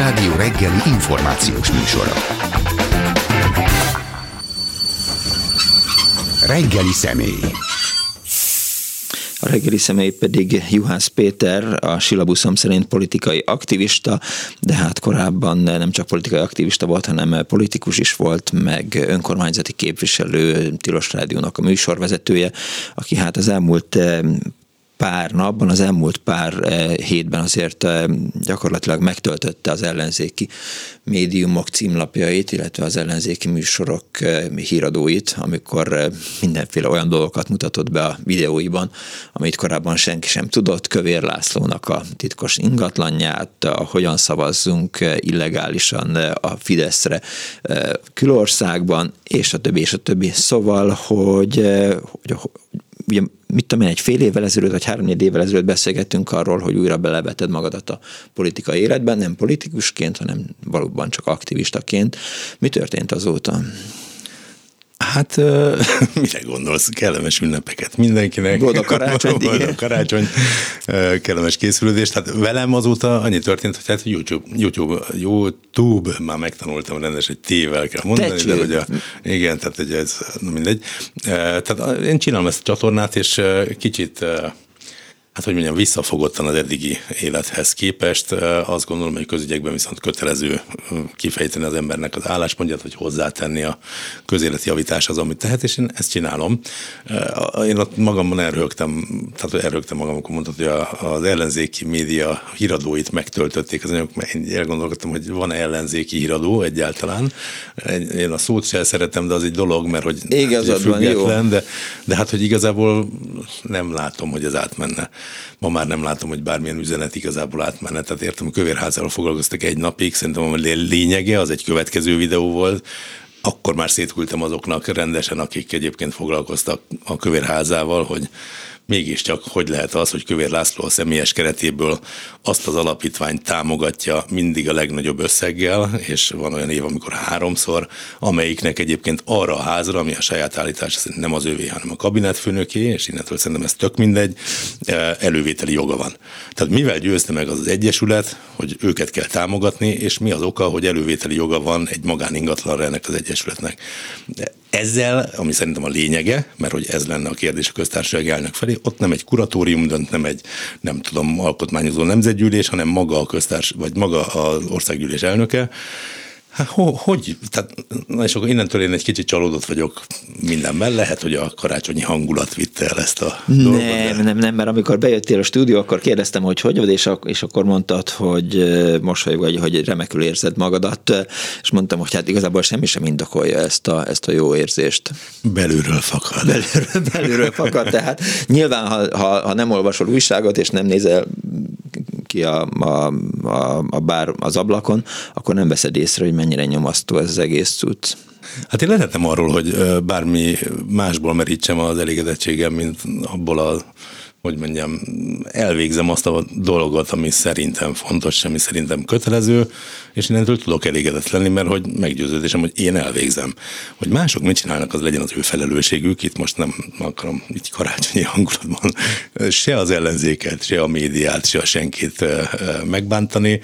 Klubrádió reggeli információs műsora. Reggeli személy. A reggeli személy pedig Juhász Péter, a Silabuszom szerint politikai aktivista, de hát korábban nem csak politikai aktivista volt, hanem politikus is volt, meg önkormányzati képviselő, Tilos Rádiónak a műsorvezetője, aki hát az elmúlt pár napban, az elmúlt pár eh, hétben azért eh, gyakorlatilag megtöltötte az ellenzéki médiumok címlapjait, illetve az ellenzéki műsorok eh, híradóit, amikor mindenféle olyan dolgokat mutatott be a videóiban, amit korábban senki sem tudott, Kövér Lászlónak a titkos ingatlanját, a hogyan szavazzunk illegálisan a Fideszre külországban, és a többi, és a többi. Szóval, hogy, hogy ugye mit tudom én, egy fél évvel ezelőtt, vagy három évvel ezelőtt beszélgettünk arról, hogy újra beleveted magadat a politikai életben, nem politikusként, hanem valóban csak aktivistaként. Mi történt azóta? Hát, mire gondolsz? Kellemes ünnepeket mindenkinek. Boldog karácsony. Boldog karácsony, kellemes készülődést. Hát velem azóta annyi történt, hogy hát YouTube, YouTube, YouTube már megtanultam rendes, egy tével kell mondani, de hogy a, igen, tehát hogy ez, mindegy. Tehát én csinálom ezt a csatornát, és kicsit hát hogy mondjam, visszafogottan az eddigi élethez képest. Azt gondolom, hogy közügyekben viszont kötelező kifejteni az embernek az álláspontját, hogy hozzátenni a közéleti javítás az, amit tehet, és én ezt csinálom. Én ott magamban elrögtem, tehát elrögtem magam, amikor mondtad, hogy az ellenzéki média híradóit megtöltötték az anyagok, mert én elgondolkodtam, hogy van ellenzéki híradó egyáltalán. Én a szót sem szeretem, de az egy dolog, mert hogy Igazad független, de, de hát, hogy igazából nem látom, hogy ez átmenne. Ma már nem látom, hogy bármilyen üzenet igazából átmenne. Tehát értem, a Kövérházáról foglalkoztak egy napig, szerintem a lényege az egy következő videó volt, akkor már szétküldtem azoknak rendesen, akik egyébként foglalkoztak a Kövérházával, hogy mégiscsak hogy lehet az, hogy Kövér László a személyes keretéből azt az alapítványt támogatja mindig a legnagyobb összeggel, és van olyan év, amikor háromszor, amelyiknek egyébként arra a házra, ami a saját állítás szerint nem az övé, hanem a kabinetfőnöké, és innentől szerintem ez tök mindegy, e, elővételi joga van. Tehát mivel győzte meg az az Egyesület, hogy őket kell támogatni, és mi az oka, hogy elővételi joga van egy magáningatlanra ennek az Egyesületnek. De ezzel, ami szerintem a lényege, mert hogy ez lenne a kérdés a köztársaság elnök felé, ott nem egy kuratórium dönt, nem egy, nem tudom, alkotmányozó nemzetgyűlés, hanem maga a köztárs, vagy maga az országgyűlés elnöke, Hát hogy? Tehát, na és akkor innentől én egy kicsit csalódott vagyok mindenben. Lehet, hogy a karácsonyi hangulat vitte el ezt a nem, dolgot. Nem, nem, nem, mert amikor bejöttél a stúdió, akkor kérdeztem, hogy hogy vagy, és, ak- és akkor mondtad, hogy mosolyog vagy, hogy remekül érzed magadat, és mondtam, hogy hát igazából semmi sem indokolja ezt a, ezt a jó érzést. Belülről fakad. Belülről, belülről fakad, tehát nyilván, ha, ha, ha nem olvasol újságot, és nem nézel ki a, a, a, a bár az ablakon, akkor nem veszed észre, hogy mennyire nyomasztó ez az egész cucc. Hát én lehetem arról, hogy bármi másból merítsem az elégedettségem, mint abból a hogy mondjam, elvégzem azt a dolgot, ami szerintem fontos, ami szerintem kötelező, és innentől tudok elégedett lenni, mert hogy meggyőződésem, hogy én elvégzem. Hogy mások mit csinálnak, az legyen az ő felelősségük. Itt most nem akarom így karácsonyi hangulatban se az ellenzéket, se a médiát, se a senkit megbántani.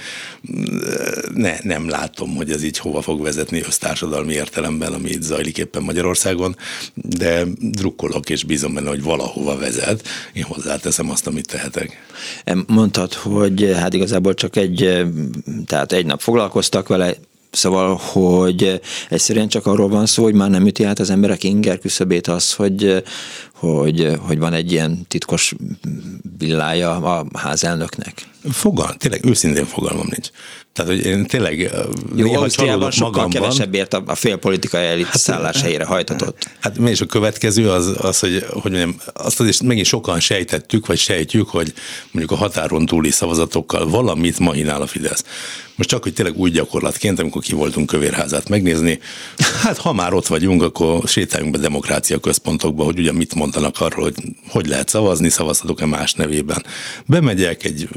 Ne, nem látom, hogy ez így hova fog vezetni össztársadalmi értelemben, ami itt zajlik éppen Magyarországon, de drukkolok és bízom benne, hogy valahova vezet. Én hozzáteszem azt, amit tehetek. Mondtad, hogy hát igazából csak egy, tehát egy nap foglalkoztak vele, Szóval, hogy egyszerűen csak arról van szó, hogy már nem üti át az emberek inger küszöbét az, hogy, hogy, hogy van egy ilyen titkos villája a házelnöknek. Fogal, tényleg őszintén fogalmam nincs. Tehát, hogy én tényleg Jó, Ausztriában sokkal magamban. kevesebbért a, a félpolitikai elit hát, szállás helyére hajtatott. Hát és a következő az, az hogy, hogy mondjam, azt azért megint sokan sejtettük, vagy sejtjük, hogy mondjuk a határon túli szavazatokkal valamit mainál a Fidesz. Most csak, hogy tényleg úgy gyakorlatként, amikor ki voltunk Kövérházát megnézni, hát ha már ott vagyunk, akkor sétáljunk be demokrácia központokba, hogy ugye mit mondanak arról, hogy hogy lehet szavazni, szavazhatok-e más nevében. Bemegyek, egy,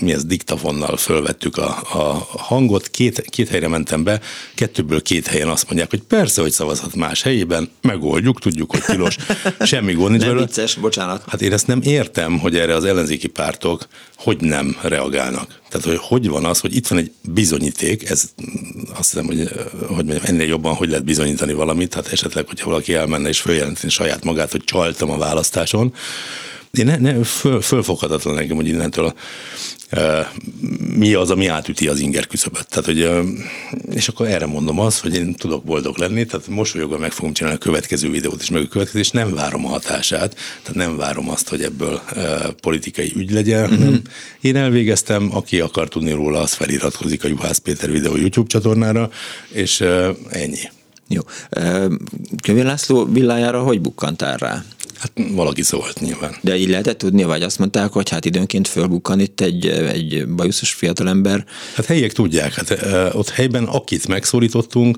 mi ez, diktafonnal fölvettük a, a hangot, két, két helyre mentem be, kettőből két helyen azt mondják, hogy persze, hogy szavazhat más helyében, megoldjuk, tudjuk, hogy tilos, semmi gond nincs belőle. vicces, bocsánat. Hát én ezt nem értem, hogy erre az ellenzéki pártok hogy nem reagálnak. Tehát, hogy hogy van az, hogy itt van egy bizonyíték, ez azt hiszem, hogy, hogy mondjam, ennél jobban hogy lehet bizonyítani valamit, hát esetleg, hogyha valaki elmenne és följelenteni saját magát, hogy csaltam a választáson, én ne, ne, föl, fölfoghatatlan nekem, hogy innentől mi az, ami átüti az inger küszöböt. Tehát, hogy, és akkor erre mondom azt, hogy én tudok boldog lenni, tehát mosolyogva meg fogom csinálni a következő videót is, meg a következő, és nem várom a hatását, tehát nem várom azt, hogy ebből politikai ügy legyen, mm-hmm. hanem én elvégeztem, aki akar tudni róla, az feliratkozik a Juhász Péter videó YouTube csatornára, és ennyi. Jó. Kövér László villájára hogy bukkantál rá? Hát valaki szólt nyilván. De így lehetett tudni, vagy azt mondták, hogy hát időnként fölbukkan itt egy, egy bajuszos fiatalember. Hát helyiek tudják, hát ott helyben akit megszólítottunk,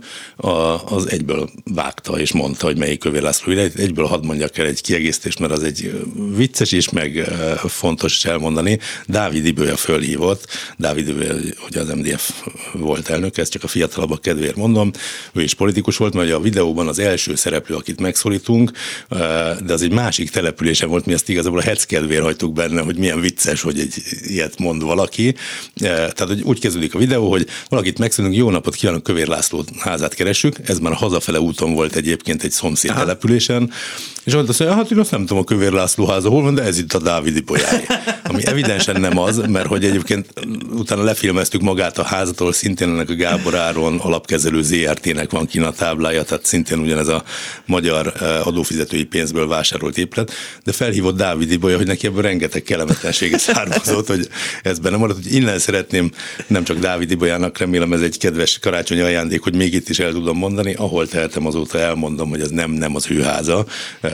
az egyből vágta és mondta, hogy melyik Kövér László Egyből hadd mondjak el egy kiegészítést, mert az egy vicces is, meg fontos is elmondani. Dávid Ibője fölhívott, Dávid Ibője, hogy az MDF volt elnök, ezt csak a fiatalabbak kedvéért mondom, ő is politikus volt, mert a videóban az első szereplő, akit megszólítunk, de az egy másik településen volt, mi ezt igazából a hetz kedvéért hagytuk benne, hogy milyen vicces, hogy egy ilyet mond valaki. E, tehát, hogy úgy kezdődik a videó, hogy valakit megszűnünk, jó napot kívánok, Kövér László házát keresünk, ez már a hazafele úton volt egyébként egy szomszéd Aha. településen, és mondta azt, hogy hát én azt nem tudom a Kövér László háza hol van, de ez itt a Dávidi bolyáj. Ami evidensen nem az, mert hogy egyébként utána lefilmeztük magát a házatól, szintén ennek a Gábor Áron alapkezelő ZRT-nek van kína táblája, tehát szintén ugyanez a magyar e, adófizetői pénzből vásárol vásárolt épület, de felhívott Dávid Ibolya, hogy neki ebből rengeteg kellemetlensége származott, hogy ez benne maradt, hogy innen szeretném nem csak Dávid Ibolyának, remélem ez egy kedves karácsonyi ajándék, hogy még itt is el tudom mondani, ahol tehetem azóta elmondom, hogy ez nem, nem az ő háza,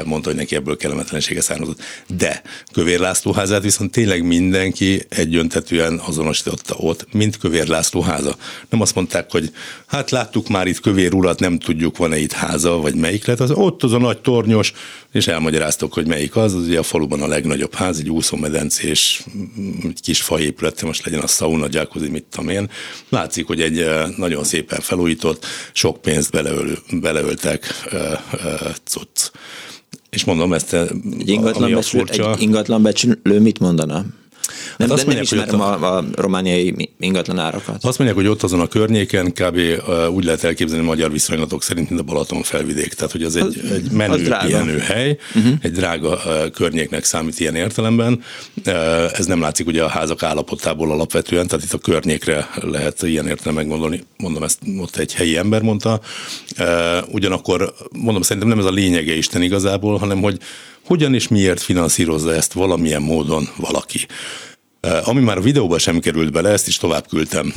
mondta, hogy neki ebből kellemetlensége származott. De Kövér László házát viszont tényleg mindenki egyöntetően azonosította ott, mint Kövér László háza. Nem azt mondták, hogy hát láttuk már itt Kövér urat, nem tudjuk, van-e itt háza, vagy melyik lett, az ott az a nagy tornyos, és elmagyaráztok, hogy melyik az, az ugye a faluban a legnagyobb ház, egy úszómedencés kis faépület, most legyen a sauna, jacuzzi, mit tudom én. Látszik, hogy egy eh, nagyon szépen felújított, sok pénzt beleöl, beleöltek uh, cucc. És mondom, ezt egy ingatlan, becsül, egy ingatlan becsülő mit mondana? Nem, hát azt mondják, nem ismerem a, a romániai ingatlan árakat. Azt mondják, hogy ott azon a környéken kb. úgy lehet elképzelni magyar viszonylatok szerint, mint a Balaton felvidék. Tehát, hogy az egy, egy menő pihenő hely, uh-huh. egy drága környéknek számít ilyen értelemben. Ez nem látszik ugye a házak állapotából alapvetően, tehát itt a környékre lehet ilyen értelemben megmondani. Mondom, ezt ott egy helyi ember mondta. Ugyanakkor mondom, szerintem nem ez a lényege Isten igazából, hanem hogy hogyan és miért finanszírozza ezt valamilyen módon valaki. Ami már a videóban sem került bele, ezt is tovább küldtem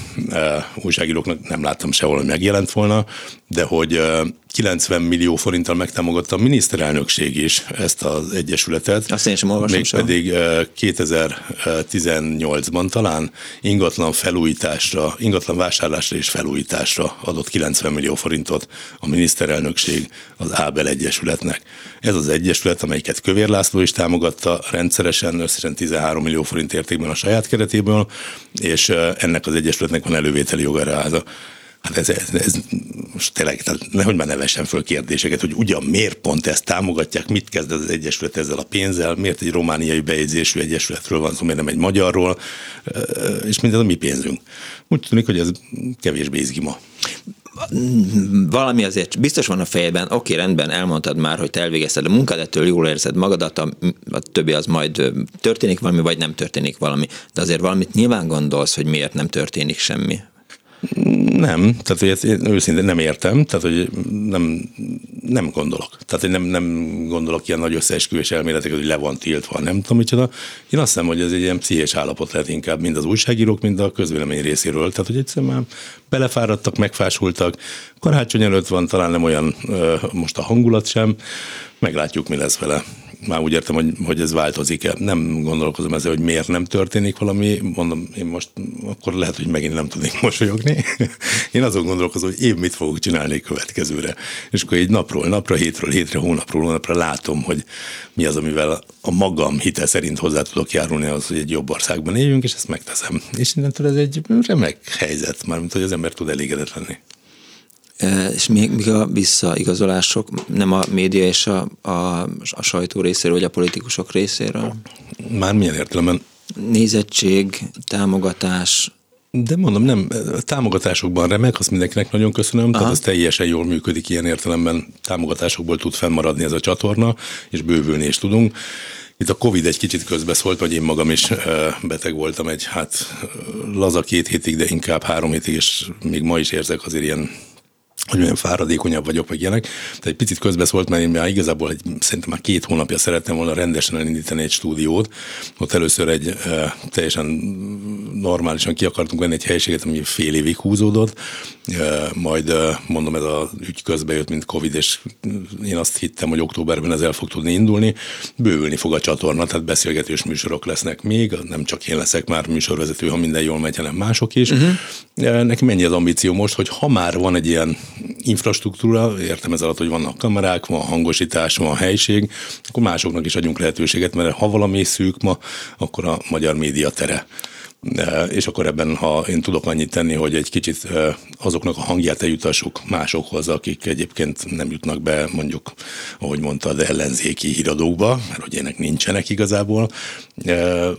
újságíróknak, nem láttam sehol, hogy megjelent volna, de hogy 90 millió forinttal megtámogatta a miniszterelnökség is ezt az egyesületet. Azt én sem olvasom pedig 2018-ban talán ingatlan felújításra, ingatlan vásárlásra és felújításra adott 90 millió forintot a miniszterelnökség az Ábel Egyesületnek. Ez az egyesület, amelyiket Kövér László is támogatta rendszeresen, összesen 13 millió forint értékben a saját keretéből, és ennek az egyesületnek van elővételi jogára Hát ez, ez, ez most tényleg, tehát nehogy már nevesen föl kérdéseket, hogy ugyan miért pont ezt támogatják, mit kezd az Egyesület ezzel a pénzzel, miért egy romániai bejegyzésű egyesületről van szó, miért nem egy magyarról, és mindez a mi pénzünk. Úgy tűnik, hogy ez kevésbé izgima valami azért biztos van a fejedben, oké, rendben, elmondtad már, hogy te elvégezted a munkád, ettől jól érzed magadat, a, a többi az majd történik valami, vagy nem történik valami. De azért valamit nyilván gondolsz, hogy miért nem történik semmi. Nem, tehát hogy ezt én őszintén nem értem, tehát hogy nem, nem gondolok. Tehát én nem, nem gondolok ilyen nagy összeesküvés elméleteket, hogy le van tiltva, nem tudom micsoda. Én azt hiszem, hogy ez egy ilyen pszichés állapot lehet inkább mind az újságírók, mind a közvélemény részéről. Tehát, hogy egyszerűen már belefáradtak, megfásultak. Karácsony előtt van, talán nem olyan most a hangulat sem. Meglátjuk, mi lesz vele már úgy értem, hogy, hogy ez változik-e. Nem gondolkozom ezzel, hogy miért nem történik valami. Mondom, én most akkor lehet, hogy megint nem tudnék mosolyogni. Én azon gondolkozom, hogy én mit fogok csinálni következőre. És akkor egy napról napra, hétről hétre, hónapról hónapra látom, hogy mi az, amivel a magam hite szerint hozzá tudok járulni az, hogy egy jobb országban éljünk, és ezt megteszem. És innentől ez egy remek helyzet, mármint hogy az ember tud elégedett lenni. És még, még a visszaigazolások, nem a média és a, a, a sajtó részéről, vagy a politikusok részéről? Már milyen értelemben? nézettség, támogatás, de mondom, nem, támogatásokban remek, azt mindenkinek nagyon köszönöm, Aha. tehát ez teljesen jól működik ilyen értelemben, támogatásokból tud fennmaradni ez a csatorna, és bővülni is tudunk. Itt a Covid egy kicsit közbeszólt, vagy én magam is beteg voltam egy, hát laza két hétig, de inkább három hétig, és még ma is érzek azért ilyen hogy olyan fáradékonyabb vagyok, meg ilyenek. Tehát egy picit közbeszólt, mert én már igazából egy, szerintem már két hónapja szerettem volna rendesen elindítani egy stúdiót. Ott először egy e, teljesen normálisan ki akartunk venni egy helyiséget, ami fél évig húzódott, majd mondom, ez az ügy közbe jött, mint Covid, és én azt hittem, hogy októberben ez el fog tudni indulni. Bővülni fog a csatorna, tehát beszélgetős műsorok lesznek még, nem csak én leszek már műsorvezető, ha minden jól megy, hanem mások is. Uh-huh. Neki mennyi az ambíció most, hogy ha már van egy ilyen infrastruktúra, értem ez alatt, hogy vannak kamerák, van hangosítás, van helység, akkor másoknak is adjunk lehetőséget, mert ha valami szűk ma, akkor a magyar média tere és akkor ebben, ha én tudok annyit tenni, hogy egy kicsit azoknak a hangját eljutassuk másokhoz, akik egyébként nem jutnak be mondjuk, ahogy mondtad, ellenzéki híradókba, mert hogy ennek nincsenek igazából.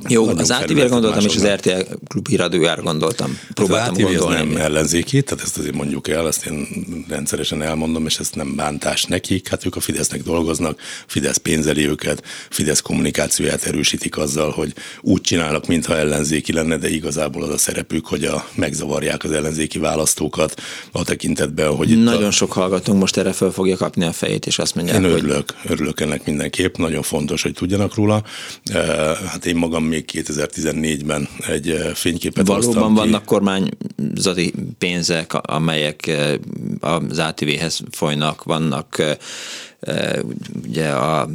Jó, az ATV-re gondoltam, és az RTL klub híradójára gondoltam. Próbáltam az gondolni. az nem ellenzéki, tehát ezt azért mondjuk el, ezt én rendszeresen elmondom, és ezt nem bántás nekik, hát ők a Fidesznek dolgoznak, Fidesz pénzeli őket, Fidesz kommunikációját erősítik azzal, hogy úgy csinálnak, mintha ellenzéki lenne, de igazából az a szerepük, hogy a, megzavarják az ellenzéki választókat a tekintetben, hogy Nagyon a... sok hallgatónk most erre föl fogja kapni a fejét, és azt mondják, Én örülök, hogy... örülök ennek mindenképp, nagyon fontos, hogy tudjanak róla. Eh, hát én magam még 2014-ben egy eh, fényképet Valóban vannak kormányzati pénzek, amelyek eh, az ATV-hez folynak, vannak ugye a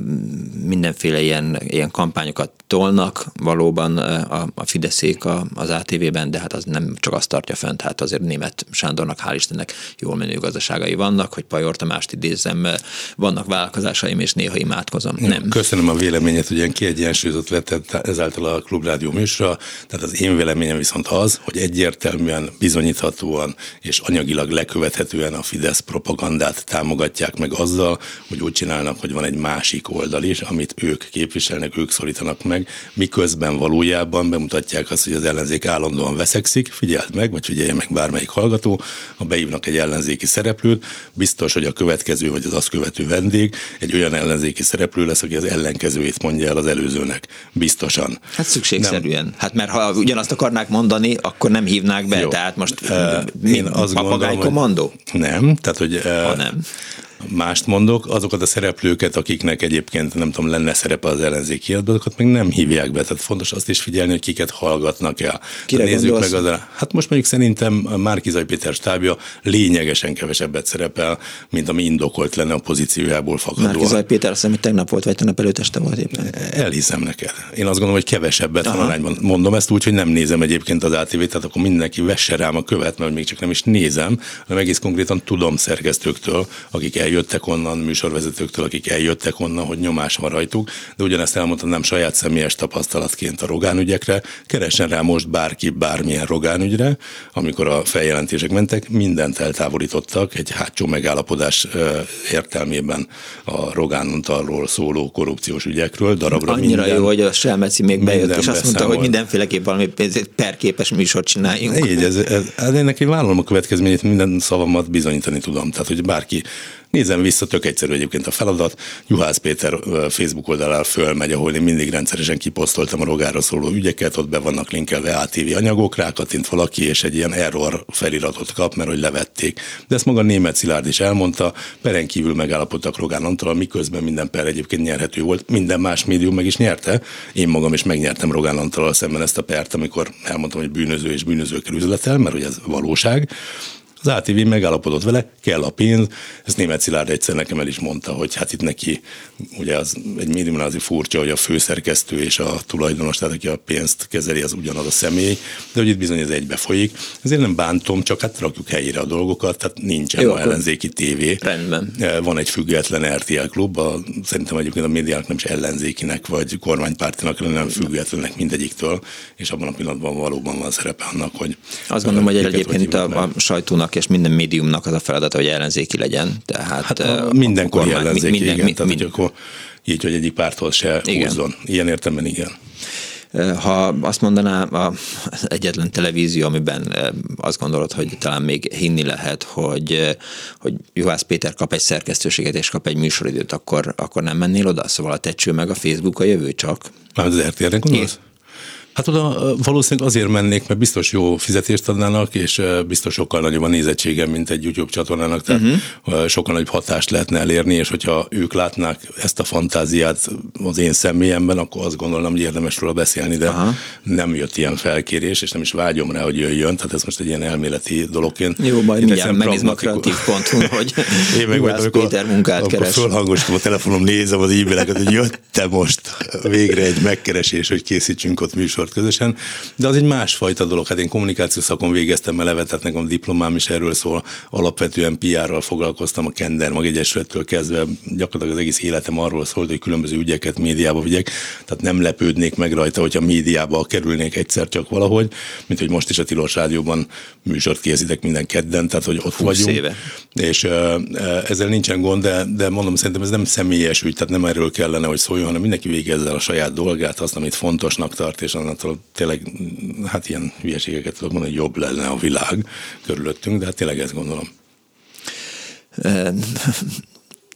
mindenféle ilyen, ilyen kampányokat tolnak valóban a, a Fideszék az ATV-ben, de hát az nem csak azt tartja fent, hát azért német Sándornak hál' Istennek jól menő gazdaságai vannak, hogy Pajor Tamást idézzem, vannak vállalkozásaim, és néha imádkozom. Nem. Köszönöm a véleményet, hogy ilyen kiegyensúlyozott vetett ezáltal a Klubrádió műsora. Tehát az én véleményem viszont az, hogy egyértelműen, bizonyíthatóan és anyagilag lekövethetően a Fidesz propagandát támogatják meg azzal, hogy úgy csinálnak, hogy van egy másik oldal is, amit ők képviselnek, ők szorítanak meg, miközben valójában bemutatják azt, hogy az ellenzék állandóan veszekszik, figyeld meg, vagy figyelje meg bármelyik hallgató, ha beívnak egy ellenzéki szereplőt, biztos, hogy a következő vagy az azt követő vendég egy olyan ellenzéki szereplő lesz, aki az ellenkezőjét mondja el az előzőnek. Biztosan. Hát szükségszerűen. Nem. Hát mert ha ugyanazt akarnák mondani, akkor nem hívnák be, Jó. tehát most uh, én azt gondolom, hogy Nem, tehát hogy ha nem mást mondok, azokat a szereplőket, akiknek egyébként nem tudom, lenne szerepe az ellenzéki életben, azokat meg nem hívják be. Tehát fontos azt is figyelni, hogy kiket hallgatnak el. Kire Nézzük meg az, Hát most mondjuk szerintem Márkizai Péter stábja lényegesen kevesebbet szerepel, mint ami indokolt lenne a pozíciójából fakadóan. Márkizai Péter azt hiszem, hogy tegnap volt, vagy tegnap előtt este volt éppen. Elhiszem neked. Én azt gondolom, hogy kevesebbet Aha. van arányban. Mondom ezt úgy, hogy nem nézem egyébként az ATV-t, tehát akkor mindenki vesse rám a követ, mert még csak nem is nézem, hanem egész konkrétan tudom szerkesztőktől, akik eljöttek onnan, műsorvezetőktől, akik eljöttek onnan, hogy nyomás van rajtuk, de ugyanezt elmondtam nem saját személyes tapasztalatként a rogánügyekre, keressen rá most bárki bármilyen rogánügyre, amikor a feljelentések mentek, mindent eltávolítottak egy hátsó megállapodás értelmében a Rogánontalról szóló korrupciós ügyekről, darabra Annyira minden, jó, hogy a Selmeci még bejött, és azt mondta, hogy mindenféleképp valami perképes műsort csináljunk. Így, ez, ez, ez, én neki vállalom a következményét, minden szavamat bizonyítani tudom. Tehát, hogy bárki Nézem vissza, tök egyszerű egyébként a feladat. Juhász Péter Facebook oldalára fölmegy, ahol én mindig rendszeresen kiposztoltam a rogára szóló ügyeket, ott be vannak linkelve ATV anyagok, rákattint valaki, és egy ilyen error feliratot kap, mert hogy levették. De ezt maga német Szilárd is elmondta, peren kívül megállapodtak Rogán Antal, miközben minden per egyébként nyerhető volt, minden más médium meg is nyerte. Én magam is megnyertem Rogán Antal szemben ezt a pert, amikor elmondtam, hogy bűnöző és bűnözőkkel üzletel, mert hogy ez valóság. Az ATV megállapodott vele, kell a pénz, ezt német Szilárd egyszer nekem el is mondta, hogy hát itt neki, ugye az egy médiumnál azért furcsa, hogy a főszerkesztő és a tulajdonos, tehát aki a pénzt kezeli, az ugyanaz a személy, de hogy itt bizony ez egybe folyik. Ezért nem bántom, csak hát rakjuk helyére a dolgokat, tehát nincsen Jó, ellenzéki tévé. Rendben. E, van egy független RTL klub, a, szerintem egyébként a médiának nem is ellenzékinek vagy kormánypártinak, hanem függetlenek mindegyiktől, és abban a pillanatban valóban van szerepe annak, hogy. Azt gondolom, hogy egyébként a, a sajtónak és minden médiumnak az a feladata, hogy ellenzéki legyen. Tehát hát a, mindenkor ellenzéki, minden, igen. Mi, tehát, mi, akkor így, hogy egyik párthoz se igen. húzzon. Ilyen értemben igen. Ha azt mondaná az egyetlen televízió, amiben azt gondolod, hogy talán még hinni lehet, hogy, hogy Juhász Péter kap egy szerkesztőséget és kap egy műsoridőt, akkor, akkor nem mennél oda? Szóval a tecső meg a Facebook a jövő csak. Már az RTL-nek gondolsz? Hát oda valószínűleg azért mennék, mert biztos jó fizetést adnának, és biztos sokkal nagyobb a nézettségem, mint egy YouTube csatornának, tehát uh-huh. sokkal nagyobb hatást lehetne elérni, és hogyha ők látnák ezt a fantáziát az én személyemben, akkor azt gondolom, hogy érdemes róla beszélni, de Aha. nem jött ilyen felkérés, és nem is vágyom rá, hogy jöjjön, tehát ez most egy ilyen elméleti dologként. Jó, majd mindjárt megnézem a kreatív ponton, hogy én meg majd, amikor, Péter munkát amikor keres. fölhangosítom a telefonom, nézem az e-maileket, hogy jöttem most végre egy megkeresés, hogy készítsünk ott műsor műsort közösen, de az egy másfajta dolog. Hát én kommunikáció szakon végeztem eleve, tehát nekem a diplomám is erről szól. Alapvetően PR-ral foglalkoztam a Kender Mag Egyesülettől kezdve, gyakorlatilag az egész életem arról szólt, hogy különböző ügyeket médiába vigyek, tehát nem lepődnék meg rajta, hogyha médiába kerülnék egyszer csak valahogy, mint hogy most is a Tilos Rádióban műsort készítek minden kedden, tehát hogy ott vagyunk. Éve. És ezzel nincsen gond, de, de mondom, szerintem ez nem személyes ügy, tehát nem erről kellene, hogy szóljon, hanem mindenki végezze a saját dolgát, azt, amit fontosnak tart, és onnantól tényleg, hát ilyen hülyeségeket tudok mondani, hogy jobb lenne a világ körülöttünk, de hát tényleg ezt gondolom.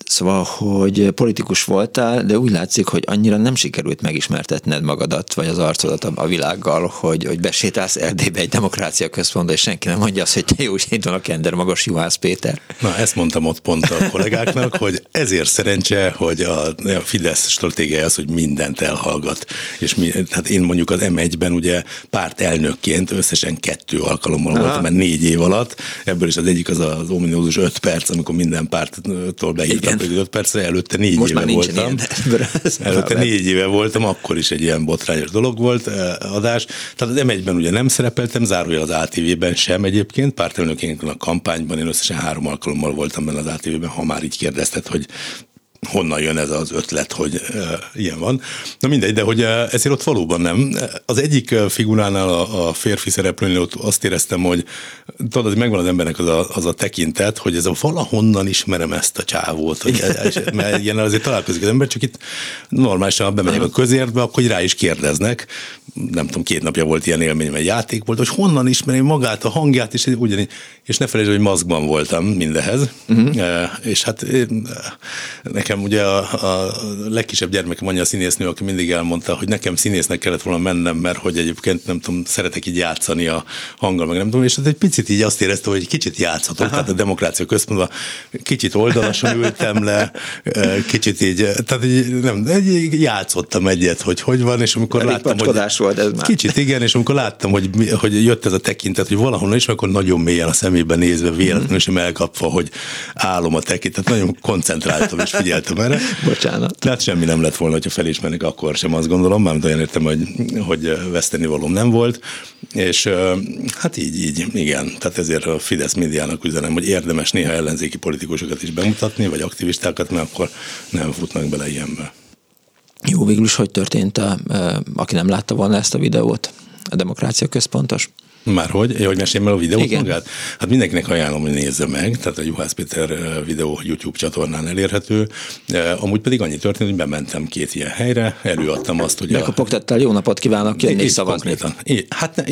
Szóval, hogy politikus voltál, de úgy látszik, hogy annyira nem sikerült megismertetned magadat, vagy az arcodat a világgal, hogy, hogy besétálsz Erdélybe egy demokrácia központba, és senki nem mondja azt, hogy te jó van a Kender magas Juhász Péter. Na, ezt mondtam ott pont a kollégáknak, hogy ezért szerencse, hogy a, a Fidesz stratégiája az, hogy mindent elhallgat. És mi, hát én mondjuk az M1-ben ugye párt elnökként összesen kettő alkalommal Aha. voltam, mert négy év alatt, ebből is az egyik az az ominózus öt perc, amikor minden párttól beírtam pedig 5 percre, előtte négy Most éve már voltam. Ilyen, előtte négy éve voltam, akkor is egy ilyen botrányos dolog volt eh, adás. Tehát az M1-ben ugye nem szerepeltem, zárójel az ATV-ben sem egyébként, pártelnökként a kampányban én összesen három alkalommal voltam benne az ATV-ben, ha már így kérdezted, hogy honnan jön ez az ötlet, hogy ilyen van. Na mindegy, de hogy ezért ott valóban nem. Az egyik figuránál, a, a férfi szereplőnél ott azt éreztem, hogy tudod, hogy megvan az embernek az a, az a tekintet, hogy ez a valahonnan ismerem ezt a csávót, hogy, mert ilyen azért találkozik az ember, csak itt normálisan bemegyek a közértbe, akkor rá is kérdeznek. Nem tudom, két napja volt ilyen élményem, egy játék volt, hogy honnan ismerem magát, a hangját, és ugyanígy, és ne felejtsd, hogy maszkban voltam mindehez, uh-huh. uh, és hát én, nekem ugye a, a legkisebb gyermekem anya a színésznő, aki mindig elmondta, hogy nekem színésznek kellett volna mennem, mert hogy egyébként nem tudom, szeretek így játszani a hanggal, meg nem tudom, és ez egy picit így azt éreztem, hogy kicsit játszhatok, Aha. tehát a demokrácia központban kicsit oldalasan ültem le, kicsit így, tehát így, nem, így játszottam egyet, hogy hogy van, és amikor Elég láttam, hogy volt ez már. Kicsit igen, és amikor láttam, hogy, hogy jött ez a tekintet, hogy valahonnan is, akkor nagyon mélyen a szemébe nézve, véletlenül sem elkapva, hogy állom a tekintet, nagyon koncentráltam és figyeltem erre. Bocsánat. Tehát semmi nem lett volna, hogyha felismernek, akkor sem azt gondolom, mármint olyan értem, hogy, hogy veszteni valóm nem volt. És hát így, így, igen. Tehát ezért a Fidesz médiának üzenem, hogy érdemes néha ellenzéki politikusokat is bemutatni, vagy aktivistákat, mert akkor nem futnak bele ilyenbe. Jó, végül is hogy történt, aki nem látta volna ezt a videót? A Demokrácia Központos? Már hogy? Hogy meséljem el a videót Igen. magát? Hát mindenkinek ajánlom, hogy nézze meg, tehát a Juhász Péter videó YouTube csatornán elérhető. Amúgy pedig annyi történt, hogy bementem két ilyen helyre, előadtam azt, hogy... Bekopogtattál, jó napot kívánok, jönni szavazni. Konkrétan. Hát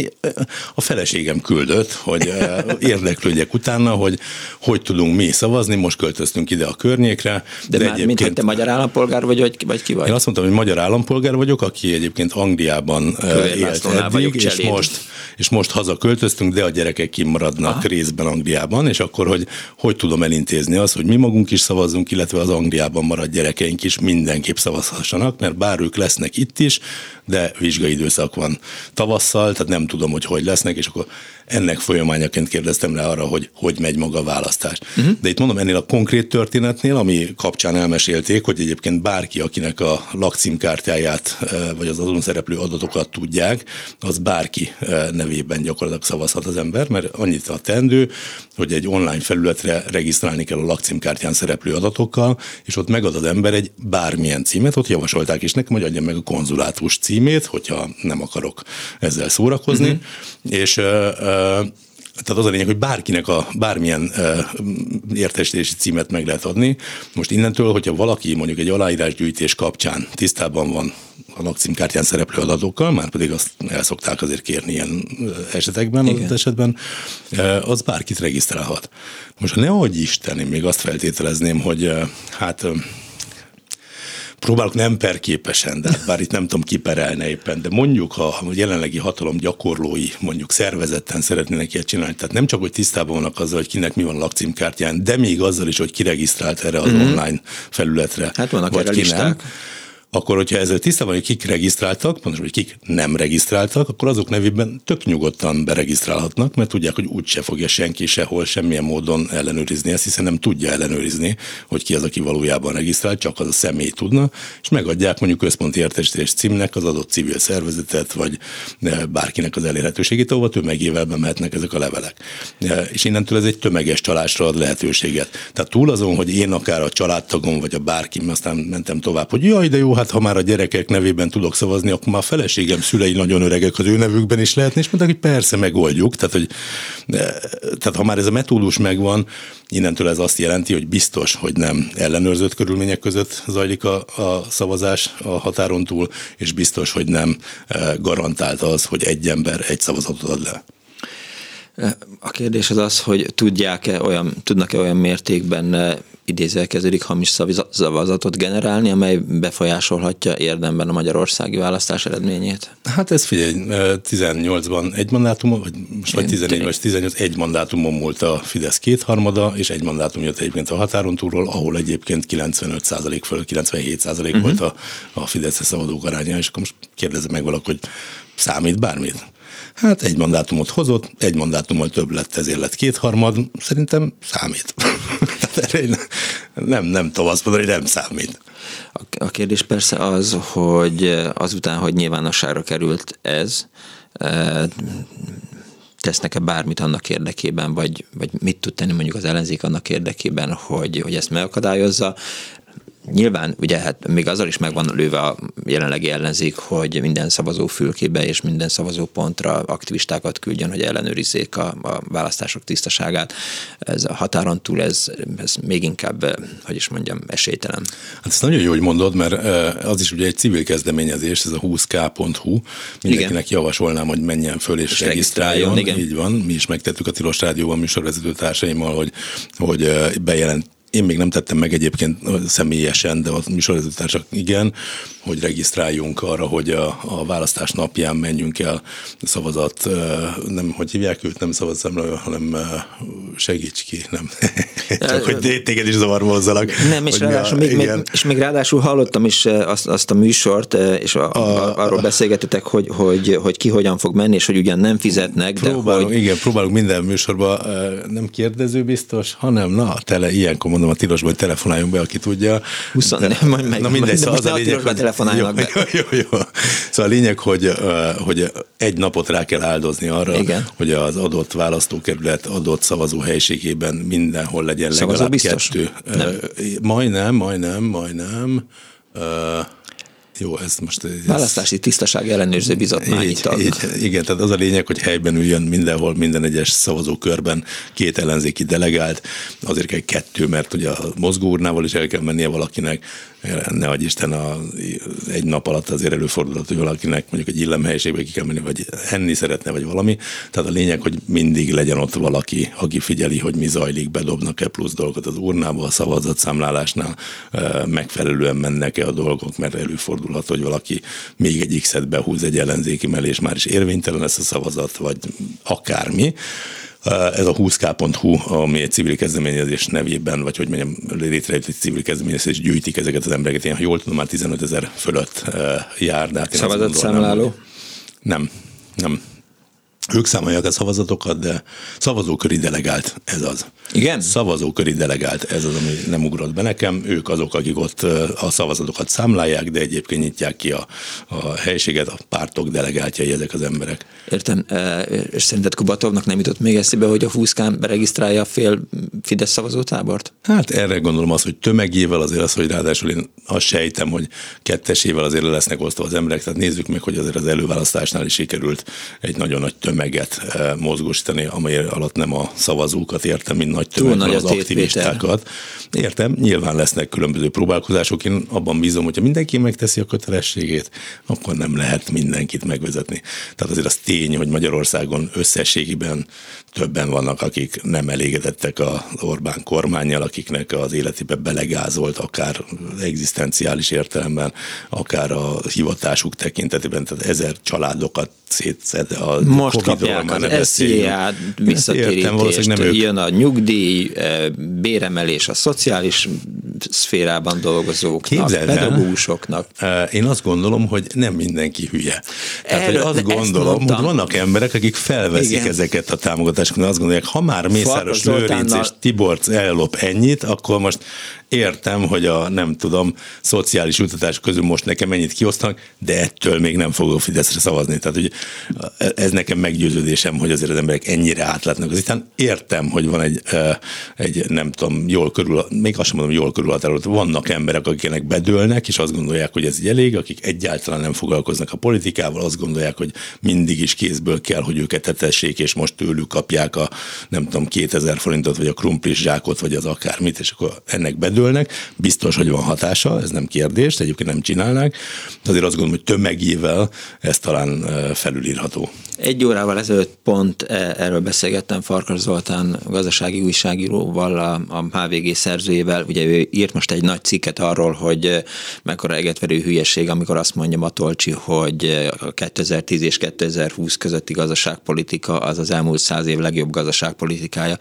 a feleségem küldött, hogy érdeklődjek utána, hogy hogy tudunk mi szavazni, most költöztünk ide a környékre. De, de már mint hogy te magyar állampolgár vagy, vagy, vagy ki vagy? Én azt mondtam, hogy magyar állampolgár vagyok, aki egyébként Angliában élt eddig, és most, és most költöztünk, de a gyerekek kimaradnak Aha. részben Angliában, és akkor, hogy hogy tudom elintézni azt, hogy mi magunk is szavazzunk, illetve az Angliában maradt gyerekeink is mindenképp szavazhassanak, mert bár ők lesznek itt is, de vizsgai időszak van tavasszal, tehát nem tudom, hogy hogy lesznek, és akkor ennek folyamányaként kérdeztem rá arra, hogy hogy megy maga a választás. Uh-huh. De itt mondom, ennél a konkrét történetnél, ami kapcsán elmesélték, hogy egyébként bárki, akinek a lakcímkártyáját eh, vagy az azon szereplő adatokat tudják, az bárki eh, nevében gyakorlatilag szavazhat az ember, mert annyit a tendő, hogy egy online felületre regisztrálni kell a lakcímkártyán szereplő adatokkal, és ott megad az ember egy bármilyen címet, ott javasolták is nekem, hogy adjam meg a konzulátus címét, hogyha nem akarok ezzel szórakozni, uh-huh. és tehát az a lényeg, hogy bárkinek a bármilyen uh, értesítési címet meg lehet adni. Most innentől, hogyha valaki mondjuk egy aláírásgyűjtés kapcsán tisztában van a lakcímkártyán szereplő adatokkal, már pedig azt el szokták azért kérni ilyen esetekben, az esetben, az bárkit regisztrálhat. Most ne adj Isten, én még azt feltételezném, hogy hát próbálok nem perképesen, de bár itt nem tudom kiperelni éppen, de mondjuk, ha a jelenlegi hatalom gyakorlói mondjuk szervezetten szeretnének ilyet csinálni, tehát nem csak, hogy tisztában vannak azzal, hogy kinek mi van a lakcímkártyán, de még azzal is, hogy kiregisztrált erre az mm-hmm. online felületre. Hát vannak vagy erre listák. Nem, akkor hogyha ezzel tisztában, hogy kik regisztráltak, pontosan, hogy kik nem regisztráltak, akkor azok nevében tök nyugodtan beregisztrálhatnak, mert tudják, hogy úgyse fogja senki sehol semmilyen módon ellenőrizni ezt, hiszen nem tudja ellenőrizni, hogy ki az, aki valójában regisztrált, csak az a személy tudna, és megadják mondjuk központi értesítés címnek az adott civil szervezetet, vagy e, bárkinek az elérhetőségét, ahova tömegével bemehetnek ezek a levelek. E, és innentől ez egy tömeges csalásra ad lehetőséget. Tehát túl azon, hogy én akár a családtagom, vagy a bárkim, aztán mentem tovább, hogy jaj, de jó, hát ha már a gyerekek nevében tudok szavazni, akkor már a feleségem szülei nagyon öregek, az ő nevükben is lehetne, és mondták, hogy persze megoldjuk. Tehát, hogy, tehát ha már ez a metódus megvan, innentől ez azt jelenti, hogy biztos, hogy nem ellenőrzött körülmények között zajlik a, a szavazás a határon túl, és biztos, hogy nem eh, garantált az, hogy egy ember egy szavazatot ad le. A kérdés az az, hogy tudják-e olyan, tudnak-e olyan mértékben idézve kezdődik hamis szavazatot generálni, amely befolyásolhatja érdemben a magyarországi választás eredményét? Hát ez figyelj, 18-ban egy mandátum, vagy most vagy 14 vagy 18, egy mandátumon múlt a Fidesz kétharmada, és egy mandátum jött egyébként a határon túlról, ahol egyébként 95 föl, 97 uh-huh. volt a, a Fidesz szavazók aránya, és akkor most kérdezem meg valaki, hogy számít bármit? Hát egy mandátumot hozott, egy mandátummal több lett, ezért lett kétharmad. Szerintem számít. nem, nem tudom azt mondani, hogy nem számít. A kérdés persze az, hogy azután, hogy nyilvánosságra került ez, e, tesznek-e bármit annak érdekében, vagy, vagy mit tud tenni mondjuk az ellenzék annak érdekében, hogy, hogy ezt megakadályozza. Nyilván, ugye hát még azzal is megvan lőve a jelenlegi ellenzék, hogy minden szavazó fülkébe és minden szavazó pontra aktivistákat küldjön, hogy ellenőrizzék a, a választások tisztaságát. Ez a határon túl, ez, ez még inkább, hogy is mondjam, esélytelen. Hát ez nagyon jó, hogy mondod, mert az is ugye egy civil kezdeményezés, ez a 20k.hu. Mindenkinek igen. javasolnám, hogy menjen föl és, és regisztráljon. regisztráljon. Igen. Így van, mi is megtettük a Tilos Rádióban műsorvezető társaimmal, hogy, hogy bejelent én még nem tettem meg egyébként személyesen, de a műsorvezetőtársak igen, hogy regisztráljunk arra, hogy a, a választás napján menjünk el szavazat, nem, hogy hívják őt, nem szavazatszámláló, hanem segíts ki, nem. Csak hogy téged is zavarba hozzanak. Nem, és ráadásul, még, még, és még ráadásul hallottam is azt, azt a műsort, és a, a, arról beszélgetetek, hogy, hogy, hogy ki hogyan fog menni, és hogy ugyan nem fizetnek, próbálunk, de hogy... Igen, próbálunk minden műsorban, nem kérdező biztos, hanem na, tele, ilyenkor mondom a tilosban, hogy telefonáljunk be, aki tudja. 20, de, majd meg, na mindegy, szóval az a lényeg, hogy, telefonálnak jó. Jó, jó, jó. Szóval a lényeg, hogy, hogy egy napot rá kell áldozni arra, Igen. hogy az adott választókerület adott szavazóhelyiségében mindenhol legyen legalább biztos? kettő. Nem. Majdnem, majdnem, majdnem. Jó, ez most... Ez... Választási tisztaság ellenőrző bizottmányi így, tag. Így, igen, tehát az a lényeg, hogy helyben üljön mindenhol, minden egyes szavazókörben két ellenzéki delegált, azért kell kettő, mert ugye a mozgóurnával is el kell mennie valakinek, ne adj Isten, a, egy nap alatt azért előfordulhat, hogy valakinek mondjuk egy illemhelyiségbe ki kell menni, vagy enni szeretne, vagy valami. Tehát a lényeg, hogy mindig legyen ott valaki, aki figyeli, hogy mi zajlik, bedobnak-e plusz dolgot az urnába, a szavazatszámlálásnál megfelelően mennek-e a dolgok, mert előfordulhat, hogy valaki még egy X-et behúz egy ellenzéki mellé, és már is érvénytelen lesz a szavazat, vagy akármi. Ez a 20k.hu, ami egy civil kezdeményezés nevében, vagy hogy mondjam, létrejött egy civil kezdeményezés, és gyűjtik ezeket az embereket. Én, ha jól tudom, már 15 ezer fölött jár. De hát Szavazatszámláló? Nem, nem. Ők számolják a szavazatokat, de szavazóköri delegált, ez az. Igen? Szavazóköri delegált, ez az, ami nem ugrott be nekem. Ők azok, akik ott a szavazatokat számlálják, de egyébként nyitják ki a, a helységet, a pártok delegáltjai ezek az emberek. Értem, és szerinted Kubatovnak nem jutott még eszébe, hogy a 20 beregisztrálja a fél Fidesz szavazótábort? Hát erre gondolom az, hogy tömegével azért az, hogy ráadásul én azt sejtem, hogy kettesével azért lesznek osztva az emberek, tehát nézzük meg, hogy azért az előválasztásnál is sikerült egy nagyon nagy tömeg tömeget mozgósítani, amely alatt nem a szavazókat értem, mint nagy tömeg, az aktivistákat. Értem, nyilván lesznek különböző próbálkozások. Én abban bízom, hogyha mindenki megteszi a kötelességét, akkor nem lehet mindenkit megvezetni. Tehát azért az tény, hogy Magyarországon összességében többen vannak, akik nem elégedettek az Orbán kormányjal, akiknek az életébe belegázolt, akár egzisztenciális értelemben, akár a hivatásuk tekintetében, tehát ezer családokat szétszed. A Most kapják az SZIA visszatérítést, nem jön a nyugdíj, eh, béremelés a szociális szférában dolgozóknak, pedagógusoknak. Eh, én azt gondolom, hogy nem mindenki hülye. Tehát, Erről, hogy azt gondolom, hogy vannak emberek, akik felveszik Igen. ezeket a támogatásokat, azt gondolják, ha már Mészáros Lőrinc és Tiborc ellop ennyit, akkor most értem, hogy a nem tudom, szociális utatás közül most nekem ennyit kiosztanak, de ettől még nem fogok Fideszre szavazni. Tehát, hogy ez nekem meggyőződésem, hogy azért az emberek ennyire átlátnak. Aztán értem, hogy van egy, egy nem tudom, jól körül, még azt sem mondom, jól körülhatárolt, vannak emberek, akiknek bedőlnek, és azt gondolják, hogy ez így elég, akik egyáltalán nem foglalkoznak a politikával, azt gondolják, hogy mindig is kézből kell, hogy őket etessék, és most tőlük kapják a nem tudom, 2000 forintot, vagy a krumplis zsákot, vagy az akármit, és akkor ennek bedől dőlnek, biztos, hogy van hatása, ez nem kérdés, egyébként nem csinálnák, de azért azt gondolom, hogy tömegével ez talán felülírható. Egy órával ezelőtt pont e, erről beszélgettem Farkas Zoltán gazdasági újságíróval, a, a HVG szerzőjével. Ugye ő írt most egy nagy cikket arról, hogy mekkora egetverő hülyeség, amikor azt mondja Matolcsi, hogy a 2010 és 2020 közötti gazdaságpolitika az az elmúlt száz év legjobb gazdaságpolitikája,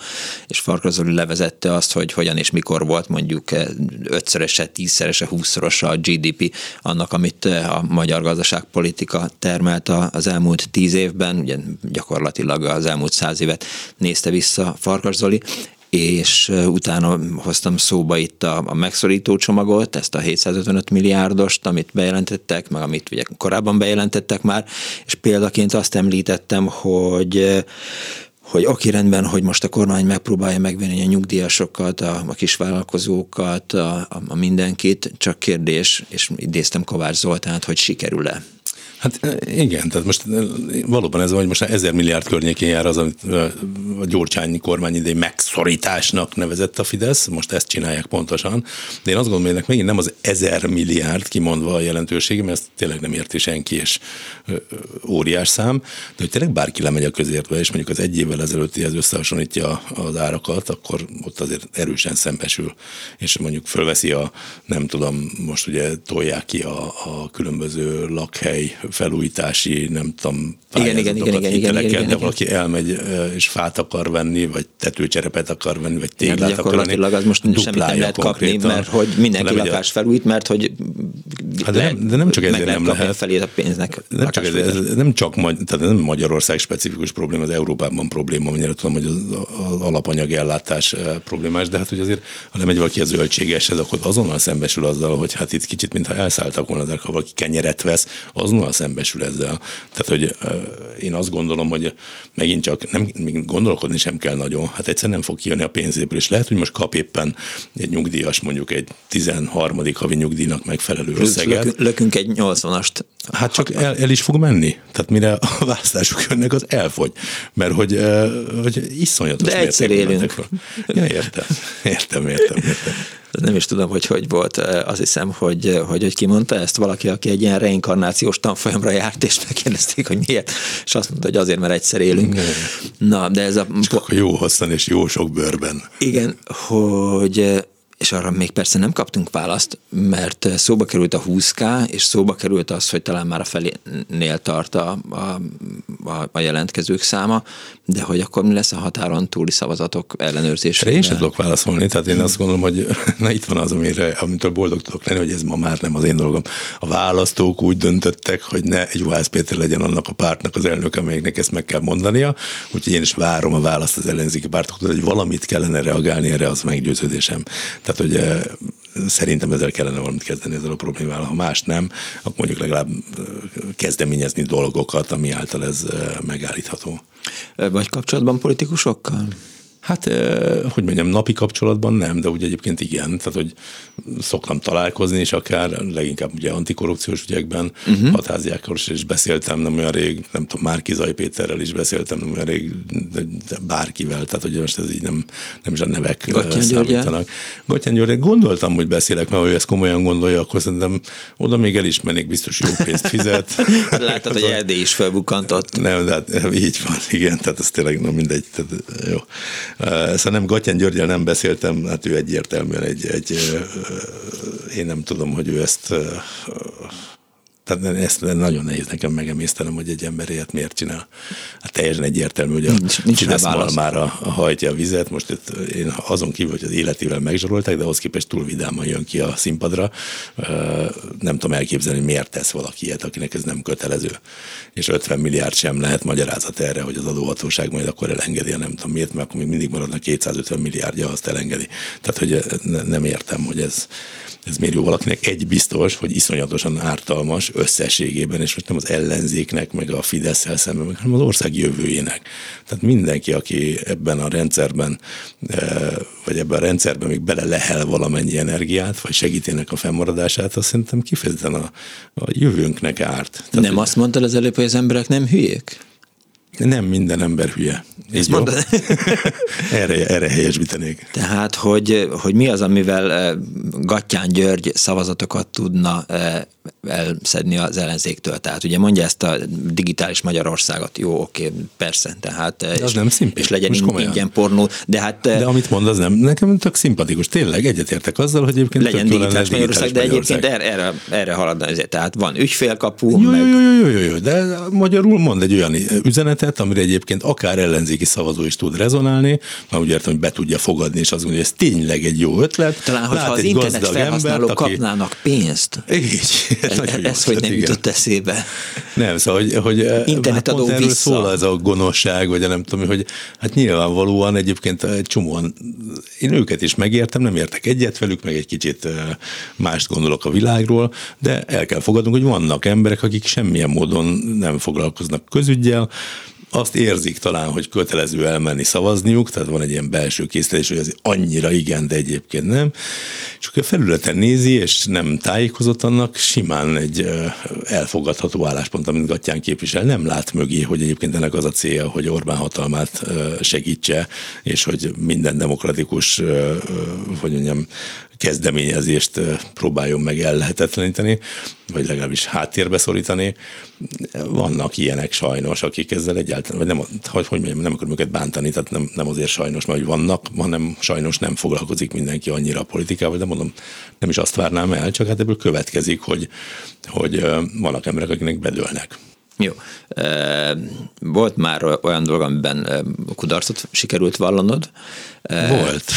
és Farkas Zoli levezette azt, hogy hogyan és mikor volt mondjuk ötszöröse, tízszerese, húszszorosa a GDP annak, amit a magyar gazdaságpolitika termelt az elmúlt tíz évben, ugye gyakorlatilag az elmúlt száz évet nézte vissza Farkas Zoli, és utána hoztam szóba itt a, a megszorító csomagot, ezt a 755 milliárdost, amit bejelentettek, meg amit ugye korábban bejelentettek már, és példaként azt említettem, hogy hogy oké, rendben, hogy most a kormány megpróbálja megvenni a nyugdíjasokat, a, a kisvállalkozókat, a, a, mindenkit, csak kérdés, és idéztem Kovács Zoltánt, hogy sikerül-e. Hát igen, tehát most valóban ez van, hogy most ezer milliárd környékén jár az, amit a Gyurcsányi kormány idei megszorításnak nevezett a Fidesz, most ezt csinálják pontosan, de én azt gondolom, hogy ennek megint nem az ezer milliárd kimondva a jelentősége, mert ezt tényleg nem érti senki, és óriás szám, de hogy tényleg bárki lemegy a közértbe, és mondjuk az egy évvel ezelőttihez összehasonlítja az árakat, akkor ott azért erősen szembesül, és mondjuk fölveszi a, nem tudom, most ugye tolják ki a, a különböző lakhely felújítási, nem tudom, igen, igen, igen, igen, igen, igen, igen, de valaki igen. elmegy és fát akar venni, vagy tetőcserepet akar venni, vagy téglát igen, akar venni. az most semmit nem lehet kapni, mert hogy mindenki lakás felújít, mert hogy hát de, nem, de nem csak ezért nem lehet. felé a pénznek. Nem csak, ez, ez, nem csak tehát nem Magyarország specifikus probléma, az Európában probléma, mennyire tudom, hogy az, az alapanyag ellátás problémás, de hát hogy azért, ha lemegy valaki a zöldségeshez, akkor azonnal szembesül azzal, hogy hát itt kicsit, mintha elszálltak volna, de ha valaki kenyeret vesz, azonnal szembesül ezzel. Tehát, hogy én azt gondolom, hogy megint csak nem, gondolkodni sem kell nagyon, hát egyszer nem fog kijönni a pénzéből, és lehet, hogy most kap éppen egy nyugdíjas, mondjuk egy 13. havi nyugdíjnak megfelelő összeget. Lökünk egy 80-ast. Hát csak el, el, is fog menni. Tehát mire a választások jönnek, az elfogy. Mert hogy, hogy iszonyatos De egyszer élünk. Ja, értem, értem, értem, értem nem is tudom, hogy hogy volt, azt hiszem, hogy, hogy, hogy ki mondta ezt valaki, aki egy ilyen reinkarnációs tanfolyamra járt, és megkérdezték, hogy miért, és azt mondta, hogy azért, mert egyszer élünk. Na, de ez a... Csak jó hosszan és jó sok bőrben. Igen, hogy és arra még persze nem kaptunk választ, mert szóba került a 20K, és szóba került az, hogy talán már a felénél tart a, a, a jelentkezők száma, de hogy akkor mi lesz a határon túli szavazatok ellenőrzése? Én sem tudok válaszolni, tehát én azt gondolom, hogy na itt van az, amire, amitől boldog tudok lenni, hogy ez ma már nem az én dolgom. A választók úgy döntöttek, hogy ne egy Juhász Péter legyen annak a pártnak az elnök, amelyiknek ezt meg kell mondania, úgyhogy én is várom a választ az ellenzéki pártoktól, hogy valamit kellene reagálni erre, az meggyőződésem. Tehát, hogy eh, szerintem ezzel kellene valamit kezdeni ezzel a problémával. Ha más nem, akkor mondjuk legalább eh, kezdeményezni dolgokat, ami által ez eh, megállítható. Vagy kapcsolatban politikusokkal? Hát, hogy mondjam, napi kapcsolatban nem, de ugye egyébként igen, tehát hogy szoktam találkozni, és akár leginkább ugye antikorrupciós ügyekben, uh-huh. hatháziákkal is beszéltem nem olyan rég, nem tudom, Márkizai Péterrel is beszéltem nem olyan rég, de, de bárkivel, tehát hogy most ez így nem, nem is a nevek Gattyán számítanak. Gattyán György, gondoltam, hogy beszélek, mert ő ezt komolyan gondolja, akkor szerintem oda még elismernék, biztos jó pénzt fizet. Láttad, hogy Erdély is felbukkantott. Nem, de hát így van, igen, tehát ez tényleg nem mindegy. Tehát, jó. Szóval nem Gatyán Györgyel nem beszéltem, hát ő egyértelműen egy, egy, én nem tudom, hogy ő ezt tehát ezt nagyon nehéz nekem megemésztenem, hogy egy ember ilyet miért csinál. Hát teljesen egyértelmű, hogy a nincs, nincs már a, hajtja a vizet. Most itt én azon kívül, hogy az életével megzsarolták, de ahhoz képest túl vidáman jön ki a színpadra. Nem tudom elképzelni, miért tesz valaki ilyet, akinek ez nem kötelező. És 50 milliárd sem lehet magyarázat erre, hogy az adóhatóság majd akkor elengedi, nem tudom miért, mert akkor még mindig maradnak 250 milliárdja, azt elengedi. Tehát, hogy nem értem, hogy ez, ez miért jó valakinek. Egy biztos, hogy iszonyatosan ártalmas, összességében, és most nem az ellenzéknek, meg a fidesz szemben, hanem az ország jövőjének. Tehát mindenki, aki ebben a rendszerben, e, vagy ebben a rendszerben még bele lehel valamennyi energiát, vagy segítének a fennmaradását, azt szerintem kifejezetten a, a jövőnknek árt. Tehát, nem azt mondtad az előbb, hogy az emberek nem hülyék? Nem minden ember hülye. Így jó? erre, erre helyesbítenék. Tehát, hogy, hogy mi az, amivel eh, Gattyán György szavazatokat tudna eh, elszedni az ellenzéktől. Tehát ugye mondja ezt a digitális Magyarországot, jó, oké, persze, tehát... De az és, nem szimpatikus. És legyen in, ingyen pornó, de hát... De amit mond, az nem, nekem tök szimpatikus. Tényleg egyetértek azzal, hogy egyébként legyen digitális Magyarország, de egyébként erre, erre, erre haladna ezért. Tehát van ügyfélkapu, jó, meg... Jó, jó, jó, jó, jó, de magyarul mond egy olyan üzenetet, amire egyébként akár ellenzéki szavazó is tud rezonálni, mert úgy értem, hogy be tudja fogadni, és azt mondja, hogy ez tényleg egy jó ötlet. Talán, hogyha az internet felhasználók embert, aki... kapnának pénzt. Így, ez, ez hogy nem igen. jutott eszébe. Nem, szóval, hogy, hogy eh, Internetadó hát vissza. szól ez a gonoszság, vagy nem tudom, hogy hát nyilvánvalóan egyébként egy csomóan, én őket is megértem, nem értek egyet velük, meg egy kicsit eh, mást gondolok a világról, de el kell fogadnunk, hogy vannak emberek, akik semmilyen módon nem foglalkoznak közügyel, azt érzik talán, hogy kötelező elmenni szavazniuk, tehát van egy ilyen belső készítés, hogy ez annyira igen, de egyébként nem. És akkor a felületen nézi, és nem tájékozott annak, simán egy elfogadható álláspont, amit Gattyán képvisel, nem lát mögé, hogy egyébként ennek az a célja, hogy Orbán hatalmát segítse, és hogy minden demokratikus, hogy mondjam, kezdeményezést próbáljon meg ellehetetleníteni, vagy legalábbis háttérbe szorítani. Vannak ilyenek sajnos, akik ezzel egyáltalán, vagy nem, hogy, hogy mondjam, nem akarom őket bántani, tehát nem, nem azért sajnos, mert hogy vannak, hanem sajnos nem foglalkozik mindenki annyira a politikával, de mondom, nem is azt várnám el, csak hát ebből következik, hogy, hogy vannak emberek, akiknek bedőlnek. Jó. Volt már olyan dolog, amiben kudarcot sikerült vallanod. Volt.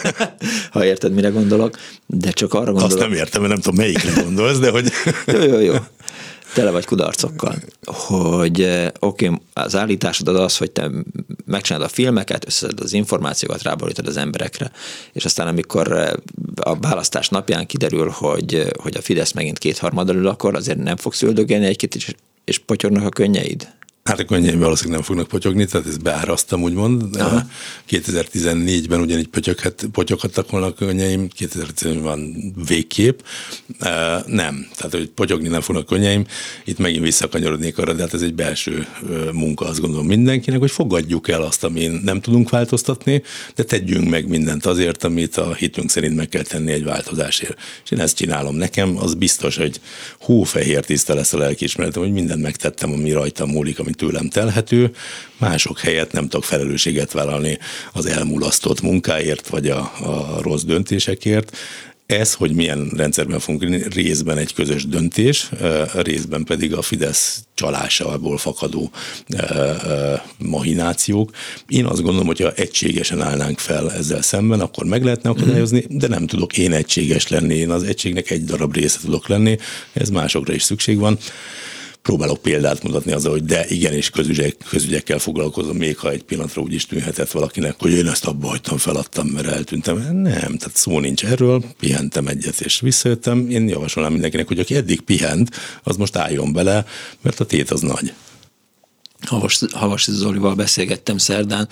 ha érted, mire gondolok, de csak arra gondolok. Azt nem értem, mert nem tudom, melyikre gondolsz, de hogy... jó, jó, jó. Tele vagy kudarcokkal. Hogy oké, okay, az állításod az az, hogy te megcsinálod a filmeket, összeszed az információkat, ráborítod az emberekre, és aztán amikor a választás napján kiderül, hogy, hogy a Fidesz megint kétharmadal ül, akkor azért nem fogsz üldögélni egy-két és potyognak a könnyeid? Hát a könnyeim valószínűleg nem fognak potyogni, tehát ezt beárasztam, úgymond. Aha. 2014-ben ugyanígy potyoghat, potyoghattak volna a könnyeim, 2014-ben végképp. Nem, tehát hogy potyogni nem fognak a könnyeim. Itt megint visszakanyarodnék arra, de hát ez egy belső munka, azt gondolom mindenkinek, hogy fogadjuk el azt, amin nem tudunk változtatni, de tegyünk meg mindent azért, amit a hitünk szerint meg kell tenni egy változásért. És én ezt csinálom. Nekem az biztos, hogy hófehér tiszta lesz a lelkiismeretem, hogy mindent megtettem, ami rajtam múlik, tőlem telhető, mások helyett nem tudok felelősséget vállalni az elmulasztott munkáért, vagy a, a rossz döntésekért. Ez, hogy milyen rendszerben fogunk részben egy közös döntés, részben pedig a Fidesz csalásából fakadó mahinációk. Én azt gondolom, hogy ha egységesen állnánk fel ezzel szemben, akkor meg lehetne akadályozni, de nem tudok én egységes lenni, én az egységnek egy darab része tudok lenni, ez másokra is szükség van próbálok példát mutatni azzal, hogy de igenis közügyek, közügyekkel foglalkozom, még ha egy pillanatra úgy is tűnhetett valakinek, hogy én ezt abba hagytam, feladtam, mert eltűntem. Nem, tehát szó nincs erről, pihentem egyet és visszajöttem. Én javasolnám mindenkinek, hogy aki eddig pihent, az most álljon bele, mert a tét az nagy. Havas, Havas Zolival beszélgettem szerdán,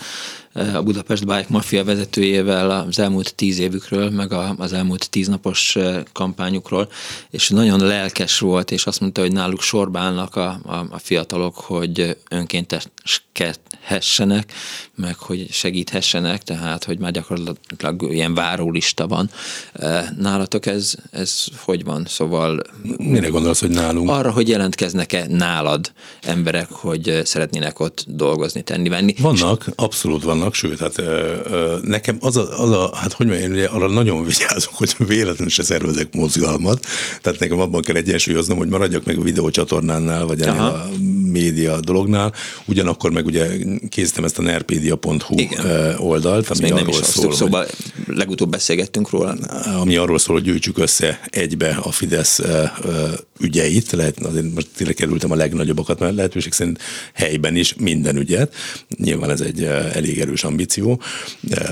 a Budapest Bike Mafia vezetőjével az elmúlt tíz évükről, meg az elmúlt tíznapos kampányukról, és nagyon lelkes volt, és azt mondta, hogy náluk sorba a, a, a fiatalok, hogy önkénteskedhessenek, meg hogy segíthessenek, tehát, hogy már gyakorlatilag ilyen várólista van. Nálatok ez, ez hogy van? Szóval... Mire gondolsz, hogy nálunk? Arra, hogy jelentkeznek-e nálad emberek, hogy szeretnének ott dolgozni, tenni, venni. Vannak, abszolút vannak sőt, hát ö, ö, nekem az a, az a, hát hogy mondjam, én arra nagyon vigyázok, hogy véletlenül se szervezek mozgalmat, tehát nekem abban kell egyensúlyoznom, hogy maradjak meg a videócsatornánál, vagy ennél a média dolognál, ugyanakkor meg ugye készítem ezt a nerpedia.hu Igen. oldalt, ami arról nem is szól, hogy, szóval legutóbb beszélgettünk róla. Ami arról szól, hogy gyűjtsük össze egybe a Fidesz ügyeit, lehet, azért most tényleg kerültem a legnagyobbakat, mert lehetőség szerint helyben is minden ügyet. Nyilván ez egy elég erős ambíció,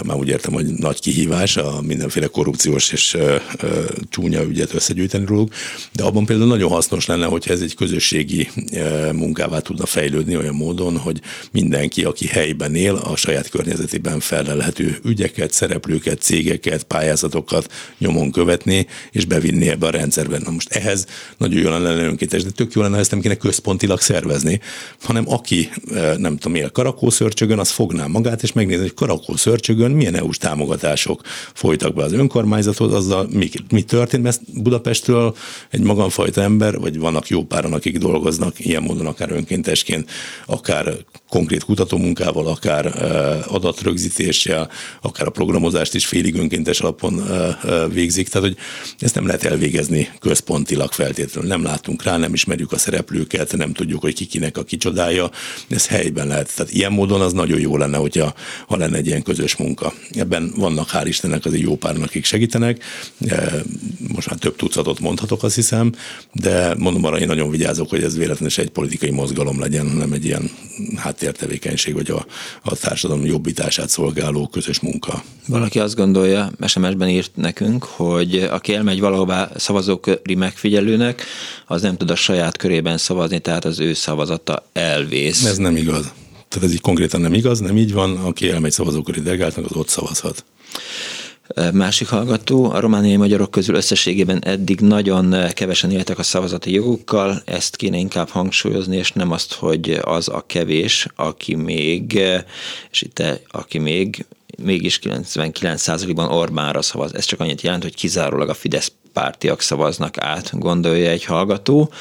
már úgy értem, hogy nagy kihívás a mindenféle korrupciós és csúnya ügyet összegyűjteni róluk, de abban például nagyon hasznos lenne, hogyha ez egy közösségi munkává tudna fejlődni olyan módon, hogy mindenki, aki helyben él, a saját környezetében felelhető ügyeket, szereplőket, cégeket, pályázatokat nyomon követni, és bevinni ebbe a rendszerben. Na most ehhez nagyon jó lenne önkéntes, de tök jó lenne, ezt nem kéne központilag szervezni, hanem aki, nem tudom, él Karakószörcsögön, az fogná magát, és megnézni, hogy Karakószörcsögön milyen EU-s támogatások folytak be az önkormányzathoz, azzal mi, mi történt, mert Budapestről egy magamfajta ember, vagy vannak jó páran, akik dolgoznak ilyen módon akár önkéntesként, akár konkrét kutatómunkával, akár adatrögzítéssel, akár a programozást is félig önkéntes alapon végzik. Tehát, hogy ezt nem lehet elvégezni központilag feltétlenül. Nem látunk rá, nem ismerjük a szereplőket, nem tudjuk, hogy kikinek a kicsodája. Ez helyben lehet. Tehát ilyen módon az nagyon jó lenne, hogyha ha lenne egy ilyen közös munka. Ebben vannak hál' Istennek azért jó páran, akik segítenek. Most már több tucatot mondhatok, azt hiszem, de mondom arra, én nagyon vigyázok, hogy ez véletlenül egy politikai mozgalom legyen, hanem egy ilyen háttértevékenység, vagy a, a társadalom jobbítását szolgáló közös munka. Valaki azt gondolja, SMS-ben írt nekünk, hogy aki elmegy valahová szavazóköri megfigyelőnek, az nem tud a saját körében szavazni, tehát az ő szavazata elvész. Ez nem igaz. Tehát ez így konkrétan nem igaz, nem így van, aki elmegy szavazóköri delegáltnak, az ott szavazhat. Másik hallgató, a romániai magyarok közül összességében eddig nagyon kevesen éltek a szavazati jogukkal, ezt kéne inkább hangsúlyozni, és nem azt, hogy az a kevés, aki még, és itt aki még mégis 99%-ban Orbánra szavaz. Ez csak annyit jelent, hogy kizárólag a Fidesz pártiak szavaznak át, gondolja egy hallgató.